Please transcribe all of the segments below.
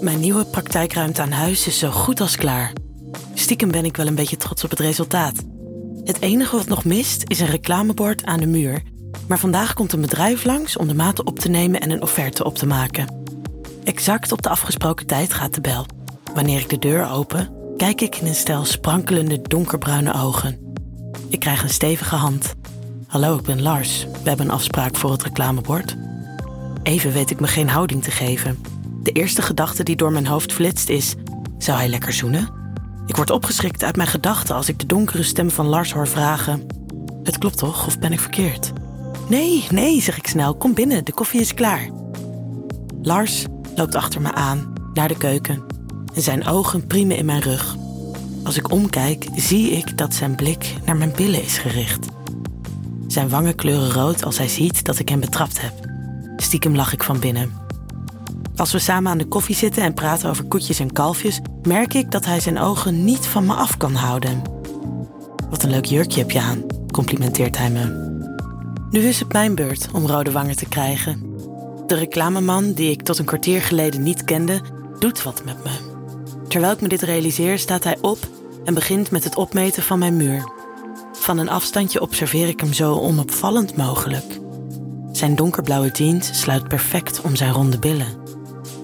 Mijn nieuwe praktijkruimte aan huis is zo goed als klaar. Stiekem ben ik wel een beetje trots op het resultaat. Het enige wat nog mist is een reclamebord aan de muur. Maar vandaag komt een bedrijf langs om de maten op te nemen en een offerte op te maken. Exact op de afgesproken tijd gaat de bel. Wanneer ik de deur open, kijk ik in een stel sprankelende donkerbruine ogen. Ik krijg een stevige hand. Hallo, ik ben Lars. We hebben een afspraak voor het reclamebord. Even weet ik me geen houding te geven. De eerste gedachte die door mijn hoofd flitst is: zou hij lekker zoenen? Ik word opgeschrikt uit mijn gedachten als ik de donkere stem van Lars hoor vragen: Het klopt toch, of ben ik verkeerd? Nee, nee, zeg ik snel, kom binnen, de koffie is klaar. Lars loopt achter me aan, naar de keuken, en zijn ogen priemen in mijn rug. Als ik omkijk, zie ik dat zijn blik naar mijn billen is gericht. Zijn wangen kleuren rood als hij ziet dat ik hem betrapt heb. Stiekem lach ik van binnen. Als we samen aan de koffie zitten en praten over koetjes en kalfjes, merk ik dat hij zijn ogen niet van me af kan houden. Wat een leuk jurkje heb je aan, complimenteert hij me. Nu is het mijn beurt om rode wangen te krijgen. De reclameman, die ik tot een kwartier geleden niet kende, doet wat met me. Terwijl ik me dit realiseer, staat hij op en begint met het opmeten van mijn muur. Van een afstandje observeer ik hem zo onopvallend mogelijk. Zijn donkerblauwe jeans sluit perfect om zijn ronde billen.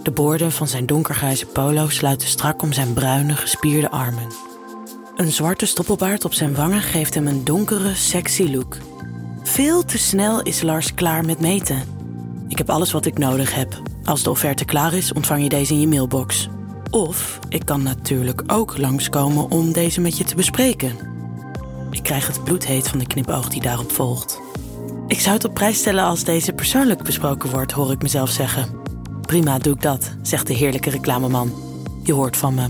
De boorden van zijn donkergrijze polo sluiten strak om zijn bruine, gespierde armen. Een zwarte stoppelbaard op zijn wangen geeft hem een donkere, sexy look. Veel te snel is Lars klaar met meten. Ik heb alles wat ik nodig heb. Als de offerte klaar is, ontvang je deze in je mailbox. Of ik kan natuurlijk ook langskomen om deze met je te bespreken. Ik krijg het bloedheet van de knipoog die daarop volgt. Ik zou het op prijs stellen als deze persoonlijk besproken wordt, hoor ik mezelf zeggen. Prima, doe ik dat, zegt de heerlijke reclameman. Je hoort van me.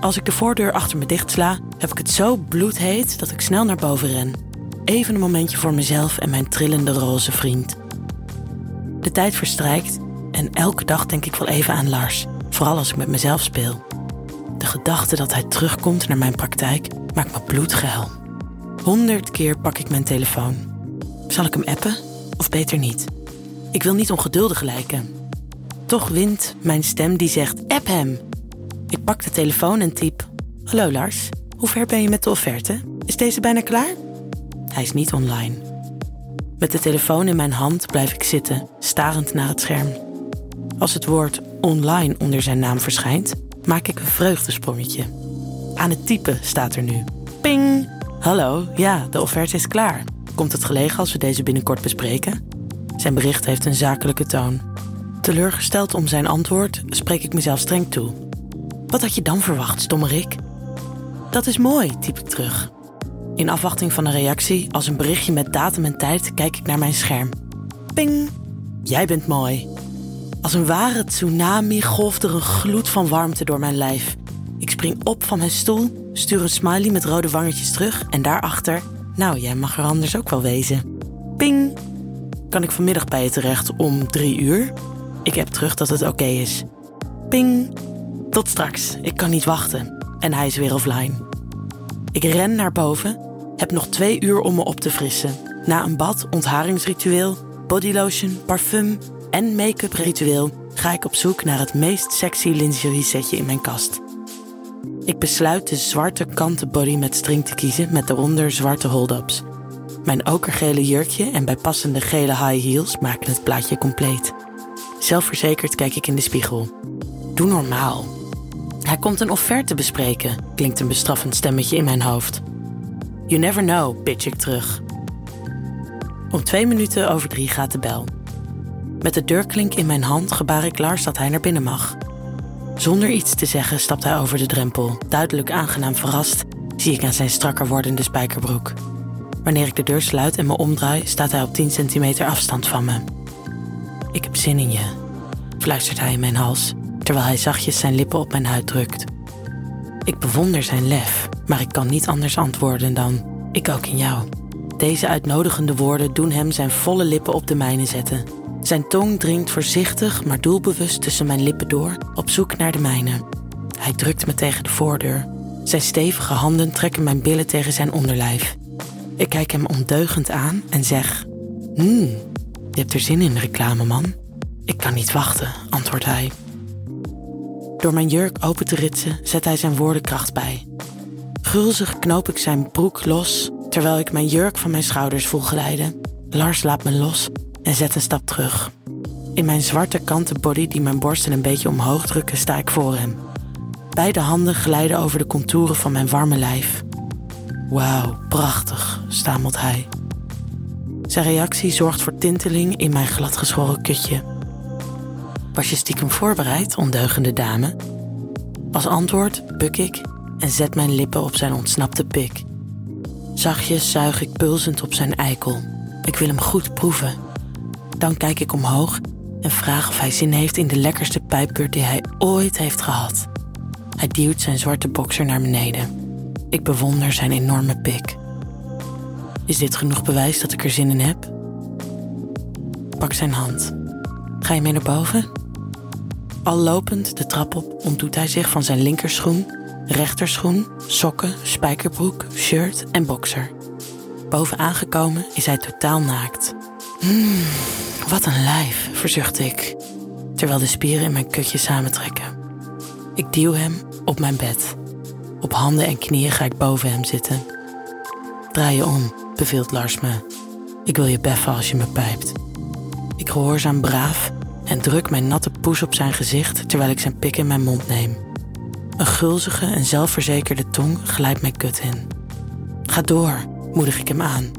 Als ik de voordeur achter me dichtsla, heb ik het zo bloedheet dat ik snel naar boven ren. Even een momentje voor mezelf en mijn trillende roze vriend. De tijd verstrijkt en elke dag denk ik wel even aan Lars, vooral als ik met mezelf speel. De gedachte dat hij terugkomt naar mijn praktijk maakt me bloedgeil. Honderd keer pak ik mijn telefoon. Zal ik hem appen of beter niet? Ik wil niet ongeduldig lijken. Toch wint mijn stem die zegt: app hem. Ik pak de telefoon en typ: Hallo Lars, hoe ver ben je met de offerte? Is deze bijna klaar? Hij is niet online. Met de telefoon in mijn hand blijf ik zitten, starend naar het scherm. Als het woord online onder zijn naam verschijnt, maak ik een vreugdesprongetje. Aan het typen staat er nu. Ping! Hallo, ja, de offerte is klaar. Komt het gelegen als we deze binnenkort bespreken? Zijn bericht heeft een zakelijke toon. Teleurgesteld om zijn antwoord spreek ik mezelf streng toe. Wat had je dan verwacht, stommerik? Dat is mooi, typ ik terug. In afwachting van een reactie, als een berichtje met datum en tijd, kijk ik naar mijn scherm. Ping! Jij bent mooi. Als een ware tsunami golft er een gloed van warmte door mijn lijf. Ik spring op van mijn stoel, stuur een smiley met rode wangetjes terug en daarachter, nou, jij mag er anders ook wel wezen. Ping! Kan ik vanmiddag bij je terecht om drie uur? Ik heb terug dat het oké is. Ping! Tot straks, ik kan niet wachten. En hij is weer offline. Ik ren naar boven, heb nog twee uur om me op te frissen. Na een bad, ontharingsritueel, bodylotion, parfum en make-up ritueel ga ik op zoek naar het meest sexy lingerie setje in mijn kast. Ik besluit de zwarte kanten body met string te kiezen met daaronder zwarte hold-ups. Mijn okergele jurkje en bijpassende gele high heels maken het plaatje compleet. Zelfverzekerd kijk ik in de spiegel. Doe normaal. Hij komt een offerte bespreken, klinkt een bestraffend stemmetje in mijn hoofd. You never know, pitch ik terug. Om twee minuten over drie gaat de bel. Met de deurklink in mijn hand gebaar ik Lars dat hij naar binnen mag. Zonder iets te zeggen stapt hij over de drempel. Duidelijk aangenaam verrast zie ik aan zijn strakker wordende spijkerbroek. Wanneer ik de deur sluit en me omdraai, staat hij op 10 centimeter afstand van me. Ik heb zin in je, fluistert hij in mijn hals, terwijl hij zachtjes zijn lippen op mijn huid drukt. Ik bewonder zijn lef, maar ik kan niet anders antwoorden dan: Ik ook in jou. Deze uitnodigende woorden doen hem zijn volle lippen op de mijne zetten. Zijn tong dringt voorzichtig, maar doelbewust tussen mijn lippen door, op zoek naar de mijne. Hij drukt me tegen de voordeur. Zijn stevige handen trekken mijn billen tegen zijn onderlijf. Ik kijk hem ondeugend aan en zeg: Hmm, je hebt er zin in, reclameman. Ik kan niet wachten, antwoordt hij. Door mijn jurk open te ritsen zet hij zijn woordenkracht bij. Gulzig knoop ik zijn broek los terwijl ik mijn jurk van mijn schouders voel glijden. Lars laat me los en zet een stap terug. In mijn zwarte kanten body die mijn borsten een beetje omhoog drukken, sta ik voor hem. Beide handen glijden over de contouren van mijn warme lijf. Wauw, prachtig, stamelt hij. Zijn reactie zorgt voor tinteling in mijn gladgeschoren kutje. Was je stiekem voorbereid, ondeugende dame? Als antwoord buk ik en zet mijn lippen op zijn ontsnapte pik. Zachtjes zuig ik pulsend op zijn eikel. Ik wil hem goed proeven. Dan kijk ik omhoog en vraag of hij zin heeft in de lekkerste pijpbeurt die hij ooit heeft gehad. Hij duwt zijn zwarte bokser naar beneden. Ik bewonder zijn enorme pik. Is dit genoeg bewijs dat ik er zin in heb? Pak zijn hand. Ga je mee naar boven? Al lopend de trap op ontdoet hij zich van zijn linkerschoen, rechterschoen, sokken, spijkerbroek, shirt en bokser. Boven aangekomen is hij totaal naakt. Hmm, wat een lijf, verzucht ik, terwijl de spieren in mijn kutje samentrekken. Ik duw hem op mijn bed. Op handen en knieën ga ik boven hem zitten. Draai je om, beveelt Lars me. Ik wil je beffen als je me pijpt. Ik gehoorzaam braaf en druk mijn natte poes op zijn gezicht terwijl ik zijn pik in mijn mond neem. Een gulzige en zelfverzekerde tong glijdt mijn kut in. Ga door, moedig ik hem aan.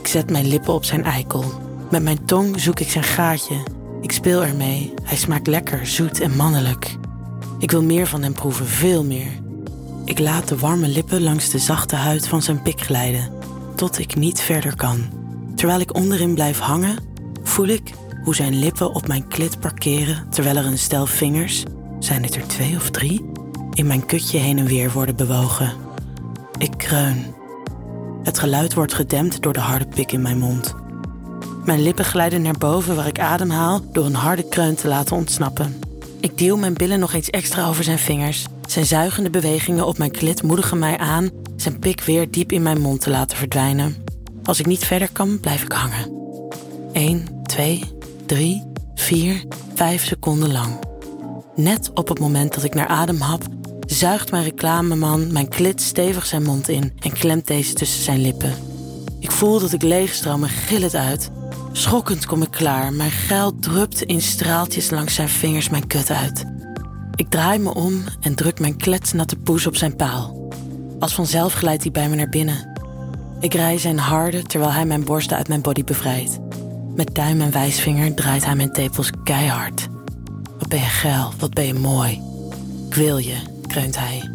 Ik zet mijn lippen op zijn eikel. Met mijn tong zoek ik zijn gaatje. Ik speel ermee. Hij smaakt lekker, zoet en mannelijk. Ik wil meer van hem proeven, veel meer. Ik laat de warme lippen langs de zachte huid van zijn pik glijden, tot ik niet verder kan. Terwijl ik onderin blijf hangen, voel ik hoe zijn lippen op mijn klit parkeren terwijl er een stel vingers, zijn het er twee of drie, in mijn kutje heen en weer worden bewogen. Ik kreun. Het geluid wordt gedempt door de harde pik in mijn mond. Mijn lippen glijden naar boven waar ik ademhaal door een harde kreun te laten ontsnappen. Ik deel mijn billen nog eens extra over zijn vingers. Zijn zuigende bewegingen op mijn klit moedigen mij aan zijn pik weer diep in mijn mond te laten verdwijnen. Als ik niet verder kan, blijf ik hangen. 1, 2, 3, 4, 5 seconden lang. Net op het moment dat ik naar adem hap, zuigt mijn reclameman mijn klit stevig zijn mond in en klemt deze tussen zijn lippen. Ik voel dat ik leegstroom en gil het uit. Schokkend kom ik klaar. Mijn geil drupt in straaltjes langs zijn vingers mijn kut uit. Ik draai me om en druk mijn kletsnatte poes op zijn paal. Als vanzelf glijdt hij bij me naar binnen. Ik rij zijn harde terwijl hij mijn borsten uit mijn body bevrijdt. Met duim en wijsvinger draait hij mijn tepels keihard. Wat ben je geil, wat ben je mooi. Ik wil je, kreunt hij.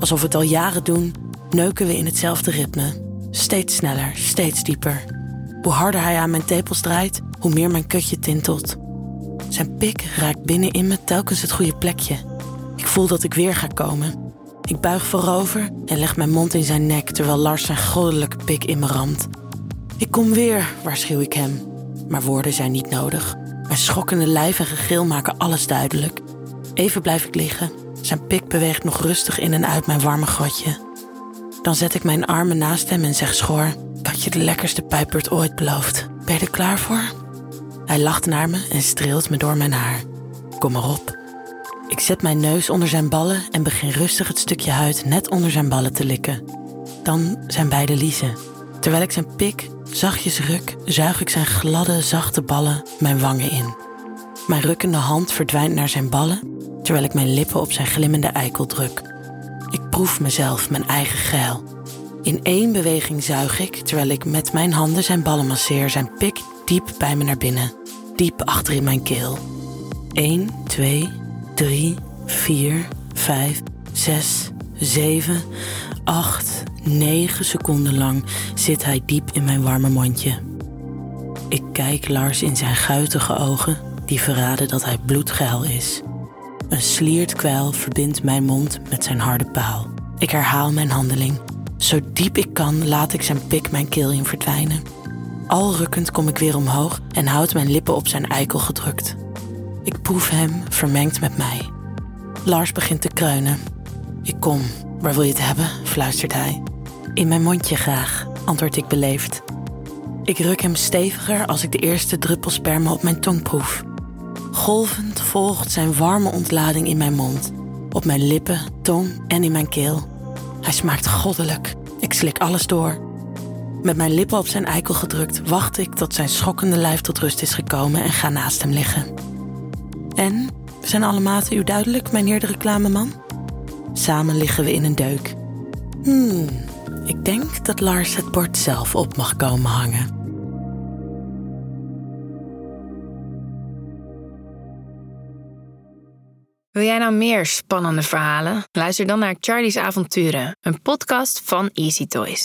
Alsof we het al jaren doen, neuken we in hetzelfde ritme. Steeds sneller, steeds dieper. Hoe harder hij aan mijn tepels draait, hoe meer mijn kutje tintelt. Zijn pik raakt binnenin me telkens het goede plekje. Ik voel dat ik weer ga komen. Ik buig voorover en leg mijn mond in zijn nek terwijl Lars zijn goddelijke pik in me ramt. Ik kom weer, waarschuw ik hem. Maar woorden zijn niet nodig. Mijn schokkende lijf en gegil maken alles duidelijk. Even blijf ik liggen. Zijn pik beweegt nog rustig in en uit mijn warme grotje. Dan zet ik mijn armen naast hem en zeg schor: had je de lekkerste pijpbeurt ooit beloofd. Ben je er klaar voor? Hij lacht naar me en streelt me door mijn haar. Kom maar op. Ik zet mijn neus onder zijn ballen en begin rustig het stukje huid net onder zijn ballen te likken. Dan zijn beide liezen. Terwijl ik zijn pik zachtjes ruk, zuig ik zijn gladde, zachte ballen mijn wangen in. Mijn rukkende hand verdwijnt naar zijn ballen, terwijl ik mijn lippen op zijn glimmende eikel druk. Ik proef mezelf, mijn eigen geil. In één beweging zuig ik, terwijl ik met mijn handen zijn ballen masseer, zijn pik diep bij me naar binnen, diep achter in mijn keel. 1, 2, 3, 4, 5, 6, 7, 8, 9 seconden lang zit hij diep in mijn warme mondje. Ik kijk Lars in zijn guitige ogen, die verraden dat hij bloedgeil is. Een sliert kwijl verbindt mijn mond met zijn harde paal. Ik herhaal mijn handeling. Zo diep ik kan laat ik zijn pik mijn keel in verdwijnen. Al rukkend kom ik weer omhoog en houd mijn lippen op zijn eikel gedrukt. Ik proef hem vermengd met mij. Lars begint te kreunen. Ik kom, waar wil je het hebben? fluistert hij. In mijn mondje graag, antwoord ik beleefd. Ik ruk hem steviger als ik de eerste druppel sperma op mijn tong proef. Golvend volgt zijn warme ontlading in mijn mond, op mijn lippen, tong en in mijn keel. Hij smaakt goddelijk. Ik slik alles door. Met mijn lippen op zijn eikel gedrukt, wacht ik tot zijn schokkende lijf tot rust is gekomen en ga naast hem liggen. En, zijn alle maten u duidelijk, mijn heer de reclameman? Samen liggen we in een deuk. Hmm, ik denk dat Lars het bord zelf op mag komen hangen. Wil jij nou meer spannende verhalen? Luister dan naar Charlie's Avonturen, een podcast van Easy Toys.